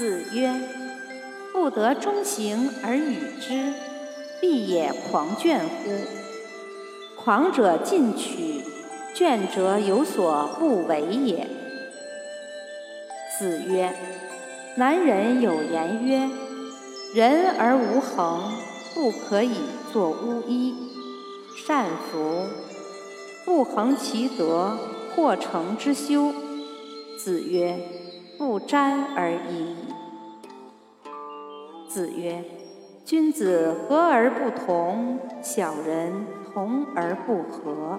子曰：“不得中行而与之，必也狂倦乎？狂者进取，倦者有所不为也。”子曰：“南人有言曰：‘人而无恒，不可以作巫医。’善夫！不恒其德，或成之修。”子曰：“不沾而已。”子曰：“君子和而不同，小人同而不和。”